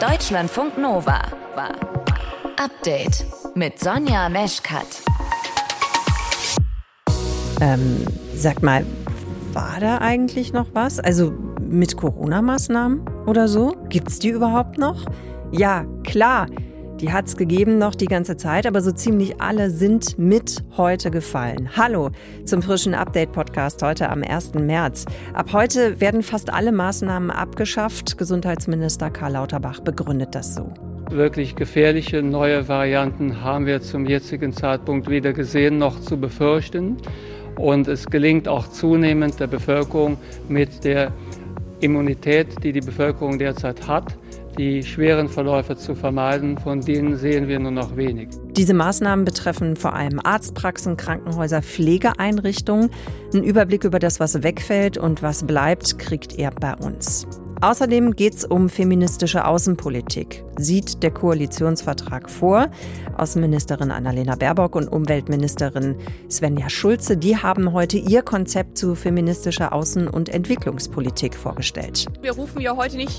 Deutschlandfunk Nova war Update mit Sonja Meschkat. Ähm, sag mal, war da eigentlich noch was? Also mit Corona-Maßnahmen oder so? Gibt's die überhaupt noch? Ja, klar. Die hat's gegeben noch die ganze Zeit, aber so ziemlich alle sind mit heute gefallen. Hallo zum frischen Update-Podcast heute am 1. März. Ab heute werden fast alle Maßnahmen abgeschafft. Gesundheitsminister Karl Lauterbach begründet das so. Wirklich gefährliche neue Varianten haben wir zum jetzigen Zeitpunkt weder gesehen noch zu befürchten. Und es gelingt auch zunehmend der Bevölkerung mit der Immunität, die die Bevölkerung derzeit hat, die schweren Verläufe zu vermeiden. Von denen sehen wir nur noch wenig. Diese Maßnahmen betreffen vor allem Arztpraxen, Krankenhäuser, Pflegeeinrichtungen. Ein Überblick über das, was wegfällt und was bleibt, kriegt er bei uns. Außerdem geht es um feministische Außenpolitik, sieht der Koalitionsvertrag vor. Außenministerin Annalena Baerbock und Umweltministerin Svenja Schulze, die haben heute ihr Konzept zu feministischer Außen- und Entwicklungspolitik vorgestellt. Wir rufen ja heute nicht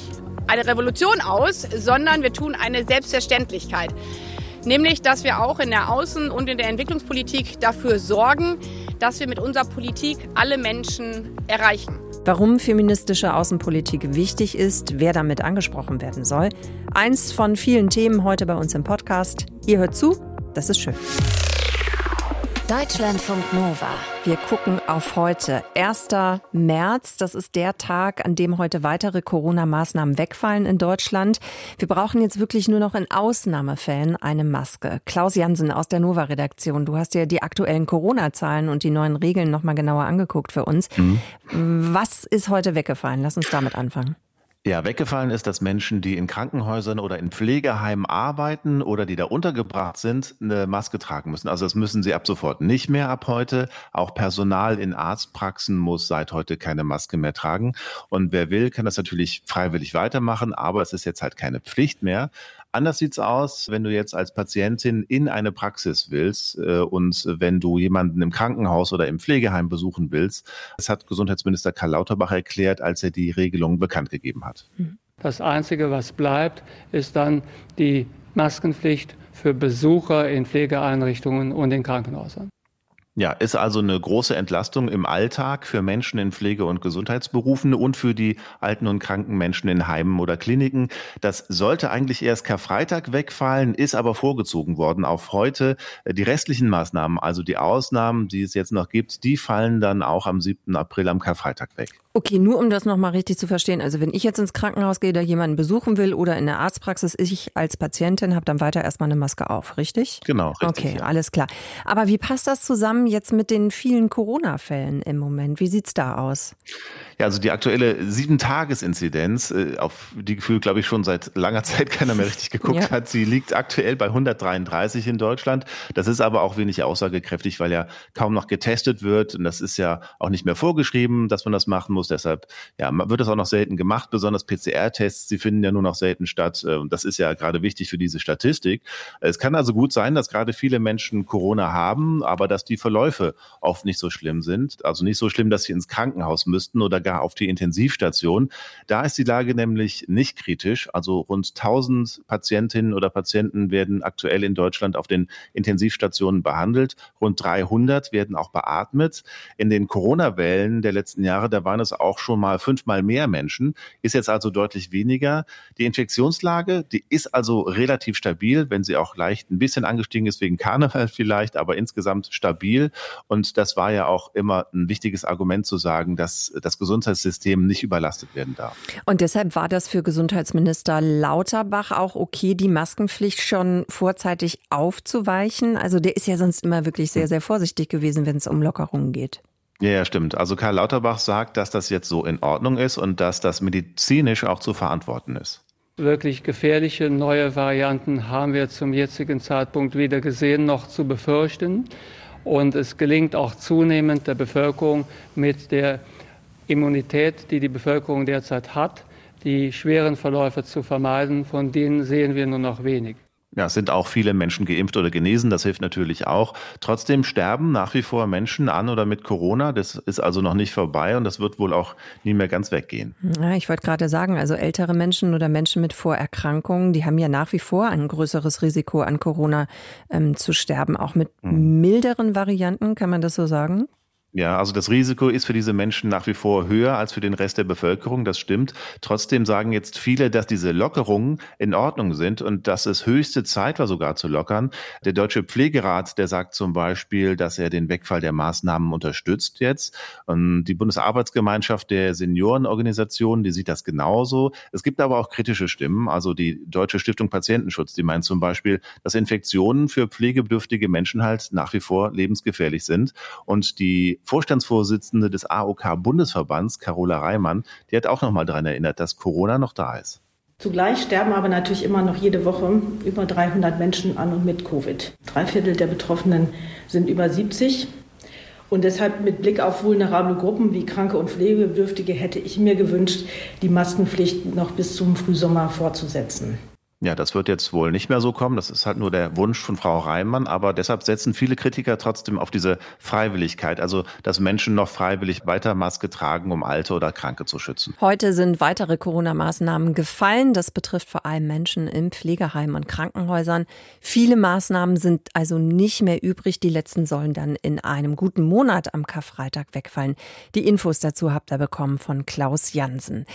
eine Revolution aus, sondern wir tun eine Selbstverständlichkeit. Nämlich, dass wir auch in der Außen- und in der Entwicklungspolitik dafür sorgen, dass wir mit unserer Politik alle Menschen erreichen. Warum feministische Außenpolitik wichtig ist, wer damit angesprochen werden soll. Eins von vielen Themen heute bei uns im Podcast. Ihr hört zu, das ist schön. Deutschlandfunk Nova. Wir gucken auf heute. 1. März, das ist der Tag, an dem heute weitere Corona-Maßnahmen wegfallen in Deutschland. Wir brauchen jetzt wirklich nur noch in Ausnahmefällen eine Maske. Klaus Jansen aus der Nova-Redaktion, du hast dir die aktuellen Corona-Zahlen und die neuen Regeln nochmal genauer angeguckt für uns. Mhm. Was ist heute weggefallen? Lass uns damit anfangen. Ja, weggefallen ist, dass Menschen, die in Krankenhäusern oder in Pflegeheimen arbeiten oder die da untergebracht sind, eine Maske tragen müssen. Also das müssen sie ab sofort nicht mehr ab heute. Auch Personal in Arztpraxen muss seit heute keine Maske mehr tragen. Und wer will, kann das natürlich freiwillig weitermachen, aber es ist jetzt halt keine Pflicht mehr. Anders sieht's aus, wenn du jetzt als Patientin in eine Praxis willst äh, und wenn du jemanden im Krankenhaus oder im Pflegeheim besuchen willst. Das hat Gesundheitsminister Karl Lauterbach erklärt, als er die Regelung bekannt gegeben hat. Mhm. Das Einzige, was bleibt, ist dann die Maskenpflicht für Besucher in Pflegeeinrichtungen und in Krankenhäusern. Ja, ist also eine große Entlastung im Alltag für Menschen in Pflege- und Gesundheitsberufen und für die alten und kranken Menschen in Heimen oder Kliniken. Das sollte eigentlich erst Karfreitag wegfallen, ist aber vorgezogen worden auf heute. Die restlichen Maßnahmen, also die Ausnahmen, die es jetzt noch gibt, die fallen dann auch am 7. April am Karfreitag weg. Okay, nur um das nochmal richtig zu verstehen. Also wenn ich jetzt ins Krankenhaus gehe, da jemanden besuchen will oder in der Arztpraxis, ich als Patientin habe dann weiter erstmal eine Maske auf, richtig? Genau, richtig. Okay, ja. alles klar. Aber wie passt das zusammen jetzt mit den vielen Corona-Fällen im Moment? Wie sieht's da aus? Ja, also die aktuelle Sieben-Tages-Inzidenz, äh, auf die Gefühl, glaube ich, schon seit langer Zeit keiner mehr richtig geguckt ja. hat, sie liegt aktuell bei 133 in Deutschland. Das ist aber auch wenig aussagekräftig, weil ja kaum noch getestet wird. Und das ist ja auch nicht mehr vorgeschrieben, dass man das machen muss. Deshalb ja, wird das auch noch selten gemacht, besonders PCR-Tests, sie finden ja nur noch selten statt. Äh, und das ist ja gerade wichtig für diese Statistik. Es kann also gut sein, dass gerade viele Menschen Corona haben, aber dass die Verläufe oft nicht so schlimm sind. Also nicht so schlimm, dass sie ins Krankenhaus müssten oder gar gar auf die Intensivstation. Da ist die Lage nämlich nicht kritisch. Also rund 1000 Patientinnen oder Patienten werden aktuell in Deutschland auf den Intensivstationen behandelt. Rund 300 werden auch beatmet. In den Corona-Wellen der letzten Jahre, da waren es auch schon mal fünfmal mehr Menschen, ist jetzt also deutlich weniger. Die Infektionslage, die ist also relativ stabil, wenn sie auch leicht ein bisschen angestiegen ist wegen Karneval vielleicht, aber insgesamt stabil. Und das war ja auch immer ein wichtiges Argument zu sagen, dass das Gesundheitssystem Gesundheitssystem nicht überlastet werden darf. Und deshalb war das für Gesundheitsminister Lauterbach auch okay, die Maskenpflicht schon vorzeitig aufzuweichen. Also der ist ja sonst immer wirklich sehr, sehr vorsichtig gewesen, wenn es um Lockerungen geht. Ja, stimmt. Also Karl Lauterbach sagt, dass das jetzt so in Ordnung ist und dass das medizinisch auch zu verantworten ist. Wirklich gefährliche neue Varianten haben wir zum jetzigen Zeitpunkt weder gesehen noch zu befürchten. Und es gelingt auch zunehmend der Bevölkerung mit der Immunität, die die Bevölkerung derzeit hat, die schweren Verläufe zu vermeiden, von denen sehen wir nur noch wenig. Ja, es sind auch viele Menschen geimpft oder genesen, das hilft natürlich auch. Trotzdem sterben nach wie vor Menschen an oder mit Corona. Das ist also noch nicht vorbei und das wird wohl auch nie mehr ganz weggehen. Ja, ich wollte gerade sagen, also ältere Menschen oder Menschen mit Vorerkrankungen, die haben ja nach wie vor ein größeres Risiko an Corona ähm, zu sterben, auch mit mhm. milderen Varianten, kann man das so sagen? Ja, also das Risiko ist für diese Menschen nach wie vor höher als für den Rest der Bevölkerung, das stimmt. Trotzdem sagen jetzt viele, dass diese Lockerungen in Ordnung sind und dass es höchste Zeit war, sogar zu lockern. Der Deutsche Pflegerat, der sagt zum Beispiel, dass er den Wegfall der Maßnahmen unterstützt jetzt. Und die Bundesarbeitsgemeinschaft der Seniorenorganisationen, die sieht das genauso. Es gibt aber auch kritische Stimmen. Also die Deutsche Stiftung Patientenschutz, die meint zum Beispiel, dass Infektionen für pflegebedürftige Menschen halt nach wie vor lebensgefährlich sind und die Vorstandsvorsitzende des AOK-Bundesverbands, Carola Reimann, die hat auch noch mal daran erinnert, dass Corona noch da ist. Zugleich sterben aber natürlich immer noch jede Woche über 300 Menschen an und mit Covid. Drei Viertel der Betroffenen sind über 70. Und deshalb mit Blick auf vulnerable Gruppen wie Kranke und Pflegebedürftige hätte ich mir gewünscht, die Maskenpflicht noch bis zum Frühsommer fortzusetzen. Ja, das wird jetzt wohl nicht mehr so kommen. Das ist halt nur der Wunsch von Frau Reimann. Aber deshalb setzen viele Kritiker trotzdem auf diese Freiwilligkeit. Also, dass Menschen noch freiwillig weiter Maske tragen, um Alte oder Kranke zu schützen. Heute sind weitere Corona-Maßnahmen gefallen. Das betrifft vor allem Menschen in Pflegeheimen und Krankenhäusern. Viele Maßnahmen sind also nicht mehr übrig. Die letzten sollen dann in einem guten Monat am Karfreitag wegfallen. Die Infos dazu habt ihr bekommen von Klaus Jansen.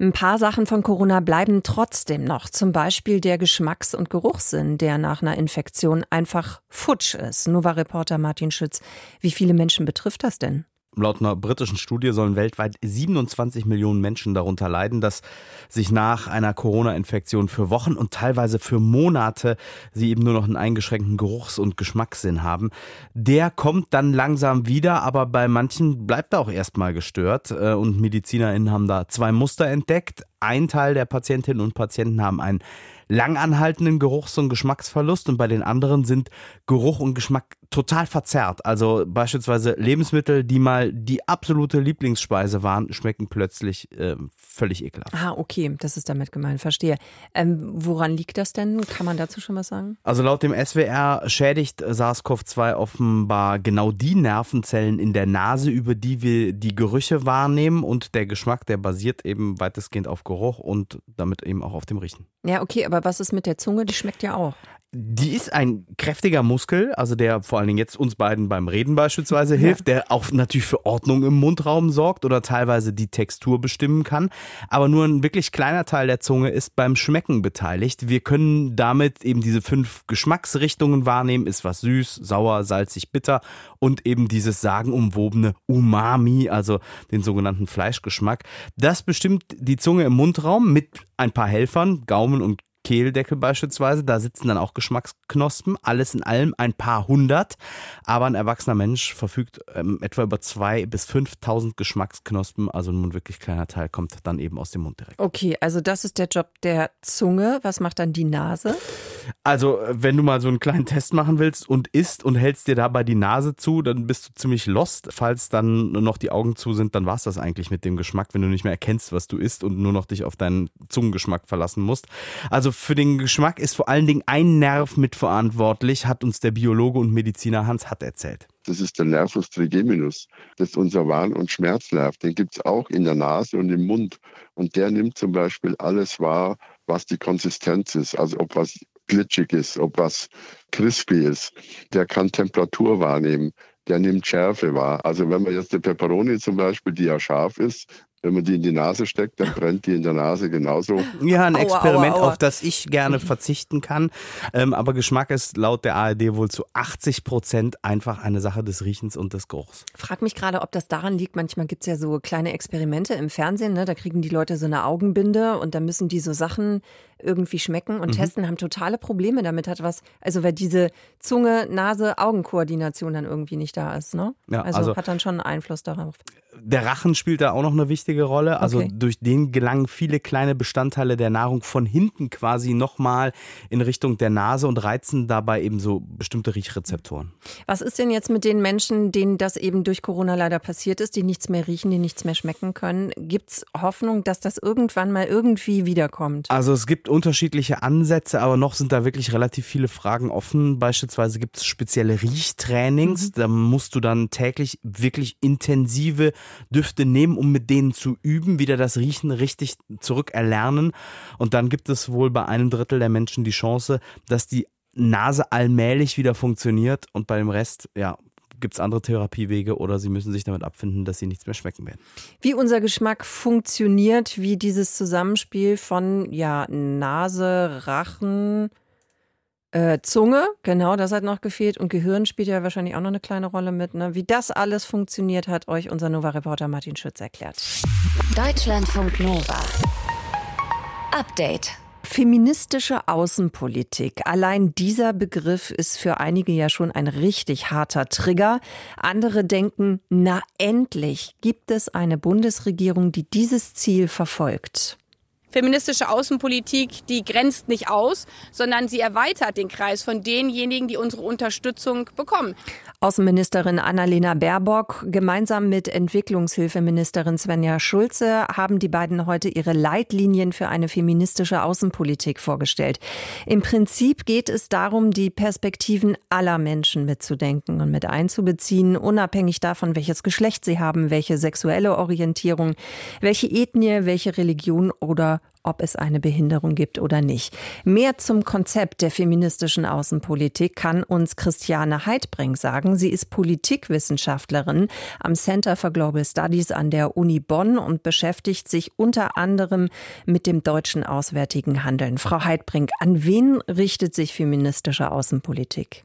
Ein paar Sachen von Corona bleiben trotzdem noch. Zum Beispiel der Geschmacks- und Geruchssinn, der nach einer Infektion einfach futsch ist. Nova-Reporter Martin Schütz. Wie viele Menschen betrifft das denn? Laut einer britischen Studie sollen weltweit 27 Millionen Menschen darunter leiden, dass sich nach einer Corona-Infektion für Wochen und teilweise für Monate sie eben nur noch einen eingeschränkten Geruchs- und Geschmackssinn haben. Der kommt dann langsam wieder, aber bei manchen bleibt er auch erstmal gestört. Äh, und MedizinerInnen haben da zwei Muster entdeckt. Ein Teil der Patientinnen und Patienten haben einen langanhaltenden Geruchs- und Geschmacksverlust und bei den anderen sind Geruch und Geschmack total verzerrt. Also beispielsweise Lebensmittel, die mal die absolute Lieblingsspeise waren, schmecken plötzlich äh, völlig ekelhaft. Ah, okay, das ist damit gemeint, verstehe. Ähm, woran liegt das denn? Kann man dazu schon was sagen? Also laut dem SWR schädigt SARS-CoV-2 offenbar genau die Nervenzellen in der Nase, über die wir die Gerüche wahrnehmen und der Geschmack, der basiert eben weitestgehend auf Geruch und damit eben auch auf dem Riechen. Ja, okay, aber was ist mit der Zunge? Die schmeckt ja auch. Die ist ein kräftiger Muskel, also der vor allen Dingen jetzt uns beiden beim Reden beispielsweise hilft, der auch natürlich für Ordnung im Mundraum sorgt oder teilweise die Textur bestimmen kann. Aber nur ein wirklich kleiner Teil der Zunge ist beim Schmecken beteiligt. Wir können damit eben diese fünf Geschmacksrichtungen wahrnehmen. Ist was süß, sauer, salzig, bitter und eben dieses sagenumwobene Umami, also den sogenannten Fleischgeschmack. Das bestimmt die Zunge im Mundraum mit ein paar Helfern, Gaumen und Kehldeckel beispielsweise, da sitzen dann auch Geschmacksknospen, alles in allem ein paar hundert, aber ein erwachsener Mensch verfügt ähm, etwa über zwei bis 5000 Geschmacksknospen, also ein wirklich kleiner Teil kommt dann eben aus dem Mund direkt. Okay, also das ist der Job der Zunge. Was macht dann die Nase? Also, wenn du mal so einen kleinen Test machen willst und isst und hältst dir dabei die Nase zu, dann bist du ziemlich lost. Falls dann noch die Augen zu sind, dann war es das eigentlich mit dem Geschmack, wenn du nicht mehr erkennst, was du isst und nur noch dich auf deinen Zungengeschmack verlassen musst. Also für den Geschmack ist vor allen Dingen ein Nerv mitverantwortlich, hat uns der Biologe und Mediziner Hans Hatt erzählt. Das ist der Nervus trigeminus. Das ist unser Warn- und Schmerznerv. Den gibt es auch in der Nase und im Mund. Und der nimmt zum Beispiel alles wahr, was die Konsistenz ist. Also ob was glitschig ist, ob was crispy ist. Der kann Temperatur wahrnehmen. Der nimmt Schärfe wahr. Also wenn man jetzt eine Peperoni zum Beispiel, die ja scharf ist, wenn man die in die Nase steckt, dann brennt die in der Nase genauso. Ja, ein Experiment, aua, aua, aua. auf das ich gerne verzichten kann. Ähm, aber Geschmack ist laut der ARD wohl zu 80 Prozent einfach eine Sache des Riechens und des Geruchs. Frag mich gerade, ob das daran liegt. Manchmal gibt es ja so kleine Experimente im Fernsehen. Ne? Da kriegen die Leute so eine Augenbinde und dann müssen die so Sachen irgendwie schmecken und mhm. testen, haben totale Probleme damit. Hat was, also weil diese Zunge, Nase, Augenkoordination dann irgendwie nicht da ist. Ne? Ja, also, also hat dann schon einen Einfluss darauf der Rachen spielt da auch noch eine wichtige Rolle. Also okay. durch den gelangen viele kleine Bestandteile der Nahrung von hinten quasi nochmal in Richtung der Nase und reizen dabei eben so bestimmte Riechrezeptoren. Was ist denn jetzt mit den Menschen, denen das eben durch Corona leider passiert ist, die nichts mehr riechen, die nichts mehr schmecken können? Gibt es Hoffnung, dass das irgendwann mal irgendwie wiederkommt? Also es gibt unterschiedliche Ansätze, aber noch sind da wirklich relativ viele Fragen offen. Beispielsweise gibt es spezielle Riechtrainings. Mhm. Da musst du dann täglich wirklich intensive Düfte nehmen, um mit denen zu üben, wieder das Riechen richtig zurückerlernen. Und dann gibt es wohl bei einem Drittel der Menschen die Chance, dass die Nase allmählich wieder funktioniert und bei dem Rest, ja, gibt es andere Therapiewege oder sie müssen sich damit abfinden, dass sie nichts mehr schmecken werden. Wie unser Geschmack funktioniert, wie dieses Zusammenspiel von ja, Nase, Rachen, äh, Zunge, genau, das hat noch gefehlt. Und Gehirn spielt ja wahrscheinlich auch noch eine kleine Rolle mit. Ne? Wie das alles funktioniert, hat euch unser Nova-Reporter Martin Schütz erklärt. Deutschlandfunk Nova. Update. Feministische Außenpolitik. Allein dieser Begriff ist für einige ja schon ein richtig harter Trigger. Andere denken, na endlich gibt es eine Bundesregierung, die dieses Ziel verfolgt. Feministische Außenpolitik, die grenzt nicht aus, sondern sie erweitert den Kreis von denjenigen, die unsere Unterstützung bekommen. Außenministerin Annalena Baerbock gemeinsam mit Entwicklungshilfeministerin Svenja Schulze haben die beiden heute ihre Leitlinien für eine feministische Außenpolitik vorgestellt. Im Prinzip geht es darum, die Perspektiven aller Menschen mitzudenken und mit einzubeziehen, unabhängig davon, welches Geschlecht sie haben, welche sexuelle Orientierung, welche Ethnie, welche Religion oder ob es eine Behinderung gibt oder nicht. Mehr zum Konzept der feministischen Außenpolitik kann uns Christiane Heidbrink sagen. Sie ist Politikwissenschaftlerin am Center for Global Studies an der Uni Bonn und beschäftigt sich unter anderem mit dem deutschen auswärtigen Handeln. Frau Heidbrink, an wen richtet sich feministische Außenpolitik?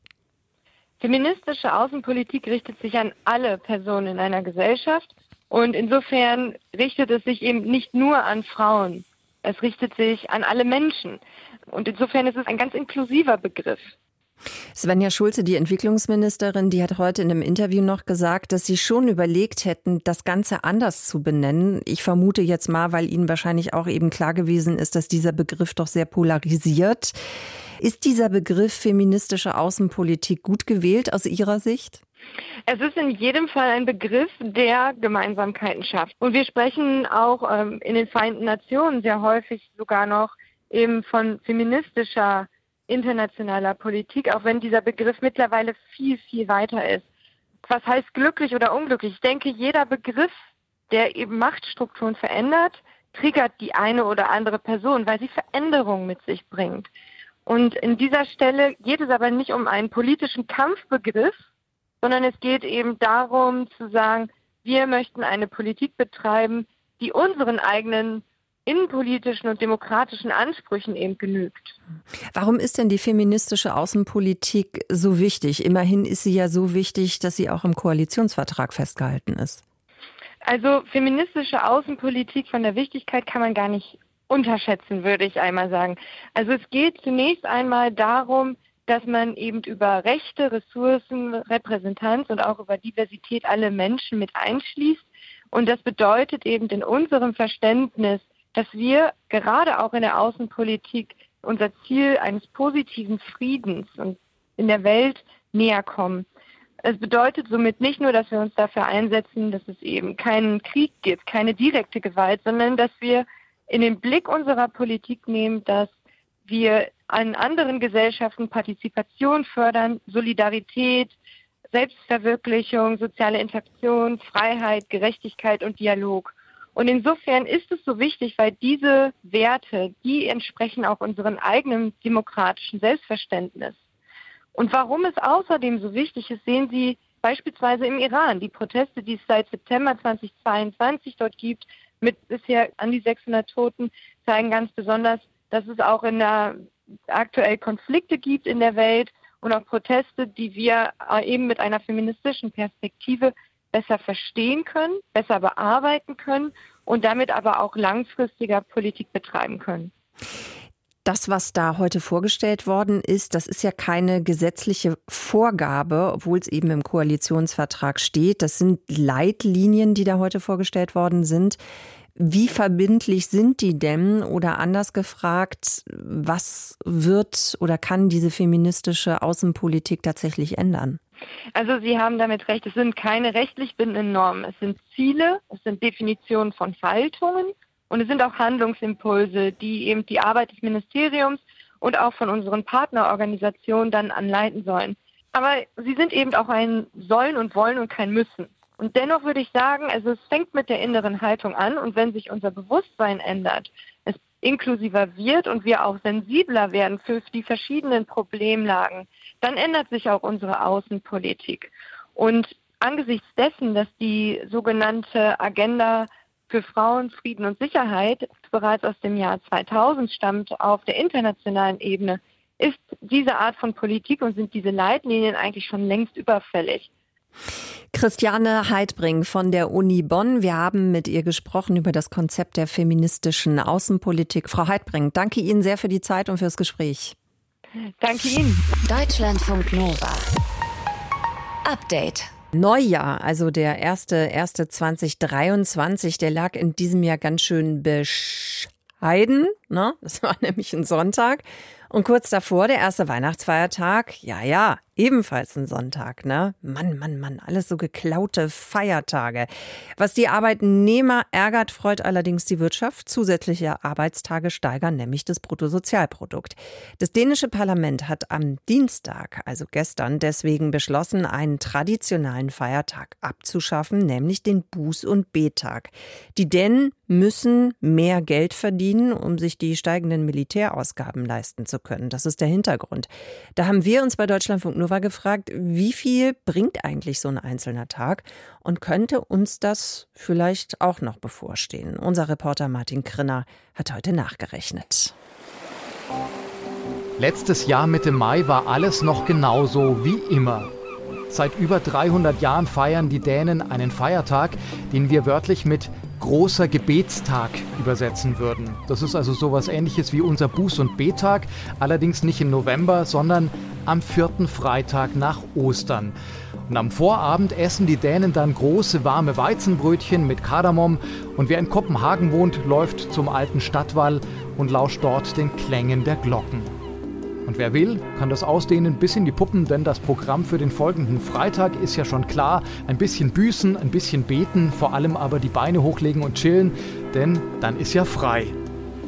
Feministische Außenpolitik richtet sich an alle Personen in einer Gesellschaft und insofern richtet es sich eben nicht nur an Frauen. Es richtet sich an alle Menschen. Und insofern ist es ein ganz inklusiver Begriff. Svenja Schulze, die Entwicklungsministerin, die hat heute in einem Interview noch gesagt, dass sie schon überlegt hätten, das Ganze anders zu benennen. Ich vermute jetzt mal, weil Ihnen wahrscheinlich auch eben klar gewesen ist, dass dieser Begriff doch sehr polarisiert. Ist dieser Begriff feministische Außenpolitik gut gewählt aus Ihrer Sicht? Es ist in jedem Fall ein Begriff, der Gemeinsamkeiten schafft. Und wir sprechen auch ähm, in den Vereinten Nationen sehr häufig sogar noch eben von feministischer internationaler Politik, auch wenn dieser Begriff mittlerweile viel, viel weiter ist. Was heißt glücklich oder unglücklich? Ich denke, jeder Begriff, der eben Machtstrukturen verändert, triggert die eine oder andere Person, weil sie Veränderungen mit sich bringt. Und in dieser Stelle geht es aber nicht um einen politischen Kampfbegriff, sondern es geht eben darum zu sagen, wir möchten eine Politik betreiben, die unseren eigenen innenpolitischen und demokratischen Ansprüchen eben genügt. Warum ist denn die feministische Außenpolitik so wichtig? Immerhin ist sie ja so wichtig, dass sie auch im Koalitionsvertrag festgehalten ist. Also feministische Außenpolitik von der Wichtigkeit kann man gar nicht unterschätzen, würde ich einmal sagen. Also es geht zunächst einmal darum, dass man eben über Rechte, Ressourcen, Repräsentanz und auch über Diversität alle Menschen mit einschließt. Und das bedeutet eben in unserem Verständnis, dass wir gerade auch in der Außenpolitik unser Ziel eines positiven Friedens in der Welt näher kommen. Es bedeutet somit nicht nur, dass wir uns dafür einsetzen, dass es eben keinen Krieg gibt, keine direkte Gewalt, sondern dass wir in den Blick unserer Politik nehmen, dass wir an anderen Gesellschaften Partizipation fördern, Solidarität, Selbstverwirklichung, soziale Interaktion, Freiheit, Gerechtigkeit und Dialog. Und insofern ist es so wichtig, weil diese Werte, die entsprechen auch unserem eigenen demokratischen Selbstverständnis. Und warum es außerdem so wichtig ist, sehen Sie beispielsweise im Iran. Die Proteste, die es seit September 2022 dort gibt, mit bisher an die 600 Toten, zeigen ganz besonders, dass es auch in der aktuell Konflikte gibt in der Welt und auch Proteste, die wir äh, eben mit einer feministischen Perspektive besser verstehen können, besser bearbeiten können und damit aber auch langfristiger Politik betreiben können. Das, was da heute vorgestellt worden ist, das ist ja keine gesetzliche Vorgabe, obwohl es eben im Koalitionsvertrag steht. Das sind Leitlinien, die da heute vorgestellt worden sind. Wie verbindlich sind die denn? Oder anders gefragt, was wird oder kann diese feministische Außenpolitik tatsächlich ändern? Also Sie haben damit recht, es sind keine rechtlich bindenden Normen. Es sind Ziele, es sind Definitionen von Verhaltungen Und es sind auch Handlungsimpulse, die eben die Arbeit des Ministeriums und auch von unseren Partnerorganisationen dann anleiten sollen. Aber sie sind eben auch ein Sollen und Wollen und kein Müssen. Und dennoch würde ich sagen, also es fängt mit der inneren Haltung an und wenn sich unser Bewusstsein ändert, es inklusiver wird und wir auch sensibler werden für die verschiedenen Problemlagen, dann ändert sich auch unsere Außenpolitik. Und angesichts dessen, dass die sogenannte Agenda für Frauen, Frieden und Sicherheit bereits aus dem Jahr 2000 stammt auf der internationalen Ebene, ist diese Art von Politik und sind diese Leitlinien eigentlich schon längst überfällig. Christiane Heidbring von der Uni Bonn. Wir haben mit ihr gesprochen über das Konzept der feministischen Außenpolitik. Frau Heidbring, danke Ihnen sehr für die Zeit und fürs Gespräch. Danke Ihnen. Deutschlandfunk Nova. Update. Neujahr, also der erste, erste 2023, der lag in diesem Jahr ganz schön bescheiden. Ne? Das war nämlich ein Sonntag. Und kurz davor der erste Weihnachtsfeiertag, ja, ja, ebenfalls ein Sonntag, ne? Mann, Mann, Mann, alles so geklaute Feiertage. Was die Arbeitnehmer ärgert, freut allerdings die Wirtschaft. Zusätzliche Arbeitstage steigern nämlich das Bruttosozialprodukt. Das dänische Parlament hat am Dienstag, also gestern, deswegen beschlossen, einen traditionellen Feiertag abzuschaffen, nämlich den Buß- und B-Tag. Die Dänen müssen mehr Geld verdienen, um sich die steigenden Militärausgaben leisten zu können. Das ist der Hintergrund. Da haben wir uns bei Deutschlandfunk Nova gefragt, wie viel bringt eigentlich so ein einzelner Tag und könnte uns das vielleicht auch noch bevorstehen? Unser Reporter Martin Krinner hat heute nachgerechnet. Letztes Jahr Mitte Mai war alles noch genauso wie immer. Seit über 300 Jahren feiern die Dänen einen Feiertag, den wir wörtlich mit großer Gebetstag übersetzen würden. Das ist also sowas ähnliches wie unser Buß- und Betag, allerdings nicht im November, sondern am vierten Freitag nach Ostern. Und am Vorabend essen die Dänen dann große warme Weizenbrötchen mit Kardamom und wer in Kopenhagen wohnt, läuft zum alten Stadtwall und lauscht dort den Klängen der Glocken. Und wer will, kann das ausdehnen bis in die Puppen, denn das Programm für den folgenden Freitag ist ja schon klar. Ein bisschen büßen, ein bisschen beten, vor allem aber die Beine hochlegen und chillen, denn dann ist ja frei.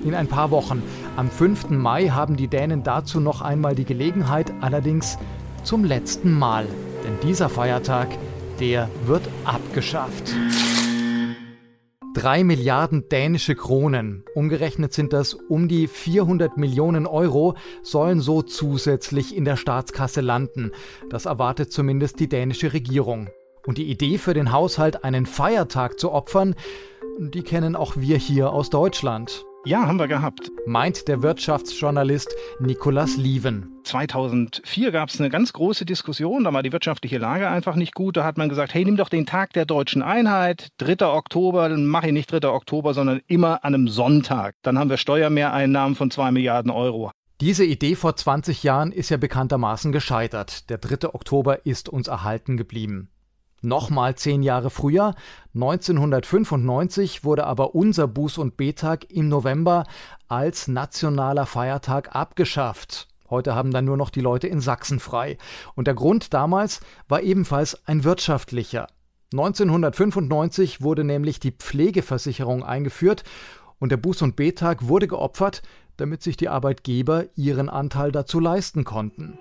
In ein paar Wochen, am 5. Mai, haben die Dänen dazu noch einmal die Gelegenheit, allerdings zum letzten Mal. Denn dieser Feiertag, der wird abgeschafft. Drei Milliarden dänische Kronen, umgerechnet sind das um die 400 Millionen Euro, sollen so zusätzlich in der Staatskasse landen. Das erwartet zumindest die dänische Regierung. Und die Idee für den Haushalt, einen Feiertag zu opfern, die kennen auch wir hier aus Deutschland. Ja, haben wir gehabt. Meint der Wirtschaftsjournalist Nikolas Lieven. 2004 gab es eine ganz große Diskussion, da war die wirtschaftliche Lage einfach nicht gut. Da hat man gesagt, hey, nimm doch den Tag der deutschen Einheit, 3. Oktober, dann mache ich nicht 3. Oktober, sondern immer an einem Sonntag. Dann haben wir Steuermehreinnahmen von 2 Milliarden Euro. Diese Idee vor 20 Jahren ist ja bekanntermaßen gescheitert. Der 3. Oktober ist uns erhalten geblieben. Nochmal zehn Jahre früher, 1995, wurde aber unser Buß- und Betag im November als nationaler Feiertag abgeschafft. Heute haben dann nur noch die Leute in Sachsen frei. Und der Grund damals war ebenfalls ein wirtschaftlicher. 1995 wurde nämlich die Pflegeversicherung eingeführt und der Buß- und Betag wurde geopfert, damit sich die Arbeitgeber ihren Anteil dazu leisten konnten.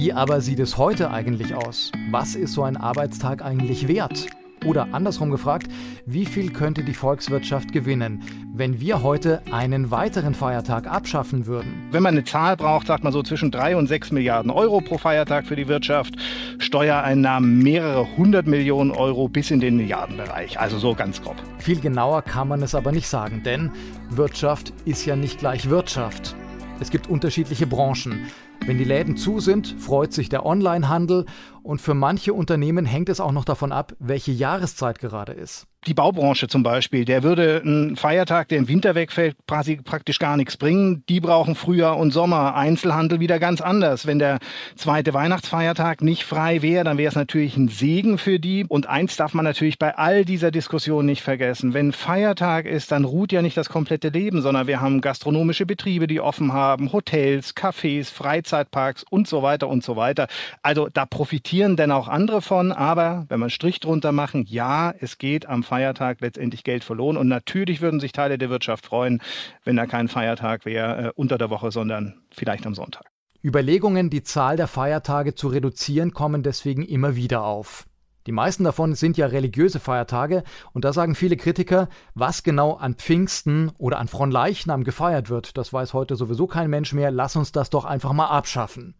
Wie aber sieht es heute eigentlich aus? Was ist so ein Arbeitstag eigentlich wert? Oder andersrum gefragt, wie viel könnte die Volkswirtschaft gewinnen, wenn wir heute einen weiteren Feiertag abschaffen würden? Wenn man eine Zahl braucht, sagt man so zwischen drei und sechs Milliarden Euro pro Feiertag für die Wirtschaft. Steuereinnahmen mehrere hundert Millionen Euro bis in den Milliardenbereich. Also so ganz grob. Viel genauer kann man es aber nicht sagen, denn Wirtschaft ist ja nicht gleich Wirtschaft. Es gibt unterschiedliche Branchen. Wenn die Läden zu sind, freut sich der Onlinehandel und für manche Unternehmen hängt es auch noch davon ab, welche Jahreszeit gerade ist. Die Baubranche zum Beispiel, der würde ein Feiertag, der im Winter wegfällt, praktisch gar nichts bringen. Die brauchen Frühjahr und Sommer. Einzelhandel wieder ganz anders. Wenn der zweite Weihnachtsfeiertag nicht frei wäre, dann wäre es natürlich ein Segen für die. Und eins darf man natürlich bei all dieser Diskussion nicht vergessen. Wenn Feiertag ist, dann ruht ja nicht das komplette Leben, sondern wir haben gastronomische Betriebe, die offen haben, Hotels, Cafés, Freizeit Freizeitparks und so weiter und so weiter. Also da profitieren denn auch andere von, aber wenn man Strich drunter machen, ja, es geht am Feiertag letztendlich Geld verloren und natürlich würden sich Teile der Wirtschaft freuen, wenn da kein Feiertag wäre äh, unter der Woche, sondern vielleicht am Sonntag. Überlegungen, die Zahl der Feiertage zu reduzieren, kommen deswegen immer wieder auf. Die meisten davon sind ja religiöse Feiertage und da sagen viele Kritiker, was genau an Pfingsten oder an Fronleichnam gefeiert wird, das weiß heute sowieso kein Mensch mehr, lass uns das doch einfach mal abschaffen.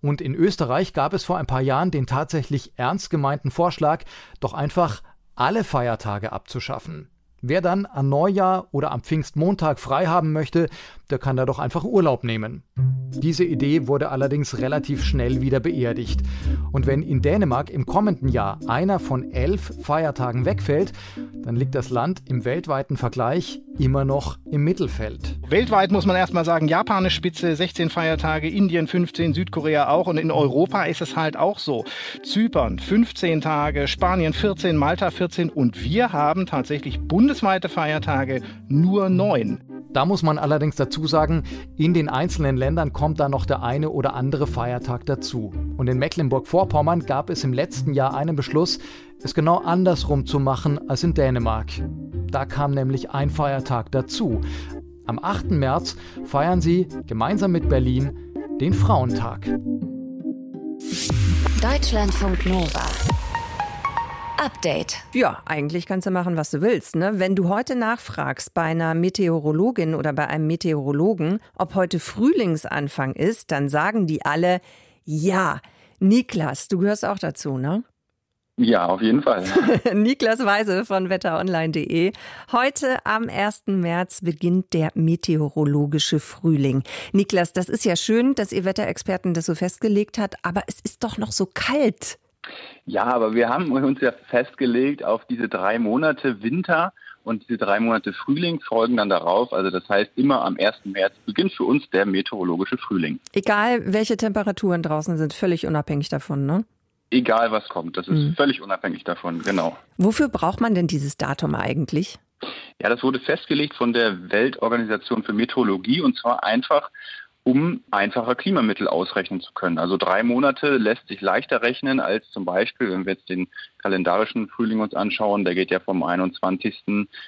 Und in Österreich gab es vor ein paar Jahren den tatsächlich ernst gemeinten Vorschlag, doch einfach alle Feiertage abzuschaffen. Wer dann an Neujahr oder am Pfingstmontag frei haben möchte, der kann da doch einfach Urlaub nehmen. Diese Idee wurde allerdings relativ schnell wieder beerdigt. Und wenn in Dänemark im kommenden Jahr einer von elf Feiertagen wegfällt, dann liegt das Land im weltweiten Vergleich immer noch im Mittelfeld. Weltweit muss man erstmal sagen, Japan ist Spitze, 16 Feiertage, Indien 15, Südkorea auch und in Europa ist es halt auch so. Zypern 15 Tage, Spanien 14, Malta 14 und wir haben tatsächlich bundesweite Feiertage nur neun. Da muss man allerdings dazu sagen, in den einzelnen Ländern kommt da noch der eine oder andere Feiertag dazu. Und in Mecklenburg-Vorpommern gab es im letzten Jahr einen Beschluss, es genau andersrum zu machen als in Dänemark. Da kam nämlich ein Feiertag dazu. Am 8. März feiern sie gemeinsam mit Berlin den Frauentag. Deutschlandfunk Nova. Update. Ja, eigentlich kannst du machen, was du willst. Ne? Wenn du heute nachfragst bei einer Meteorologin oder bei einem Meteorologen, ob heute Frühlingsanfang ist, dann sagen die alle ja. Niklas, du gehörst auch dazu, ne? Ja, auf jeden Fall. Niklas Weise von wetteronline.de. Heute am 1. März beginnt der meteorologische Frühling. Niklas, das ist ja schön, dass ihr Wetterexperten das so festgelegt habt, aber es ist doch noch so kalt. Ja, aber wir haben uns ja festgelegt auf diese drei Monate Winter und diese drei Monate Frühling folgen dann darauf. Also das heißt, immer am 1. März beginnt für uns der meteorologische Frühling. Egal, welche Temperaturen draußen sind, völlig unabhängig davon, ne? Egal, was kommt. Das ist mhm. völlig unabhängig davon, genau. Wofür braucht man denn dieses Datum eigentlich? Ja, das wurde festgelegt von der Weltorganisation für Meteorologie und zwar einfach, um einfacher Klimamittel ausrechnen zu können. Also drei Monate lässt sich leichter rechnen als zum Beispiel, wenn wir jetzt den kalendarischen Frühling uns anschauen, der geht ja vom 21.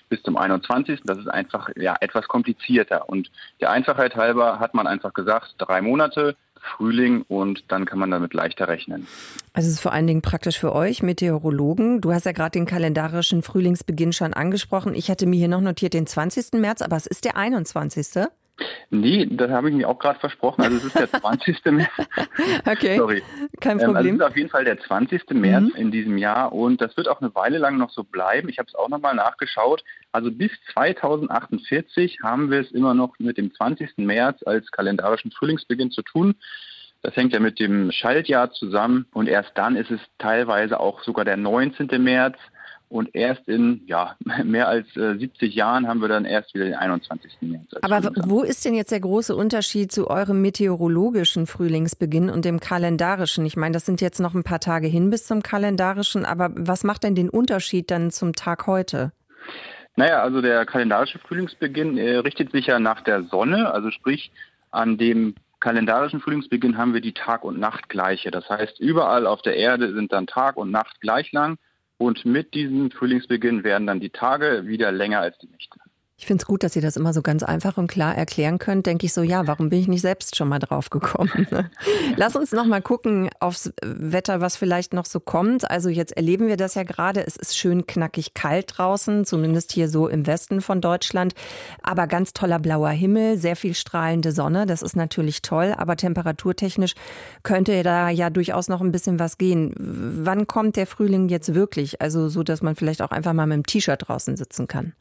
bis zum 21. Das ist einfach ja etwas komplizierter. Und der Einfachheit halber hat man einfach gesagt, drei Monate, Frühling und dann kann man damit leichter rechnen. Also es ist vor allen Dingen praktisch für euch Meteorologen. Du hast ja gerade den kalendarischen Frühlingsbeginn schon angesprochen. Ich hatte mir hier noch notiert den 20. März, aber es ist der 21. Nee, das habe ich mir auch gerade versprochen. Also es ist der 20. März. okay. Sorry. Kein Problem. Ähm, also es ist auf jeden Fall der 20. März mhm. in diesem Jahr und das wird auch eine Weile lang noch so bleiben. Ich habe es auch nochmal nachgeschaut. Also bis 2048 haben wir es immer noch mit dem 20. März als kalendarischen Frühlingsbeginn zu tun. Das hängt ja mit dem Schaltjahr zusammen und erst dann ist es teilweise auch sogar der 19. März. Und erst in ja, mehr als äh, 70 Jahren haben wir dann erst wieder den 21. März. Aber wo ist denn jetzt der große Unterschied zu eurem meteorologischen Frühlingsbeginn und dem kalendarischen? Ich meine, das sind jetzt noch ein paar Tage hin bis zum kalendarischen, aber was macht denn den Unterschied dann zum Tag heute? Naja, also der kalendarische Frühlingsbeginn äh, richtet sich ja nach der Sonne, also sprich an dem kalendarischen Frühlingsbeginn haben wir die Tag- und Nachtgleiche. Das heißt, überall auf der Erde sind dann Tag und Nacht gleich lang. Und mit diesem Frühlingsbeginn werden dann die Tage wieder länger als die Nächte. Ich finde es gut, dass ihr das immer so ganz einfach und klar erklären könnt. Denke ich so, ja, warum bin ich nicht selbst schon mal drauf gekommen? Lass uns noch mal gucken aufs Wetter, was vielleicht noch so kommt. Also jetzt erleben wir das ja gerade. Es ist schön knackig kalt draußen, zumindest hier so im Westen von Deutschland. Aber ganz toller blauer Himmel, sehr viel strahlende Sonne. Das ist natürlich toll. Aber temperaturtechnisch könnte da ja durchaus noch ein bisschen was gehen. Wann kommt der Frühling jetzt wirklich? Also so, dass man vielleicht auch einfach mal mit dem T-Shirt draußen sitzen kann.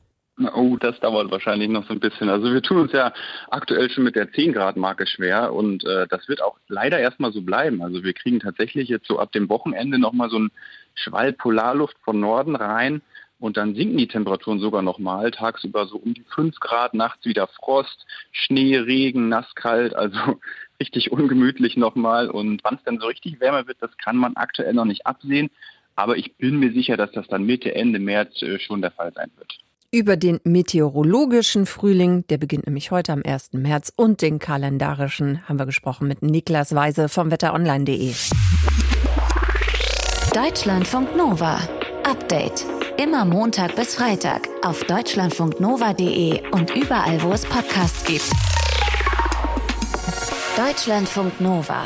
Oh, das dauert wahrscheinlich noch so ein bisschen. Also wir tun uns ja aktuell schon mit der 10 Grad Marke schwer und äh, das wird auch leider erstmal so bleiben. Also wir kriegen tatsächlich jetzt so ab dem Wochenende nochmal so einen Schwall Polarluft von Norden rein und dann sinken die Temperaturen sogar nochmal. Tagsüber so um die 5 Grad, nachts wieder Frost, Schnee, Regen, nasskalt, also richtig ungemütlich nochmal. Und wann es dann so richtig wärmer wird, das kann man aktuell noch nicht absehen. Aber ich bin mir sicher, dass das dann Mitte, Ende März äh, schon der Fall sein wird. Über den meteorologischen Frühling, der beginnt nämlich heute am 1. März, und den kalendarischen haben wir gesprochen mit Niklas Weise vom wetteronline.de. Deutschlandfunk Nova. Update. Immer Montag bis Freitag auf deutschlandfunknova.de und überall, wo es Podcasts gibt. Deutschlandfunk Nova.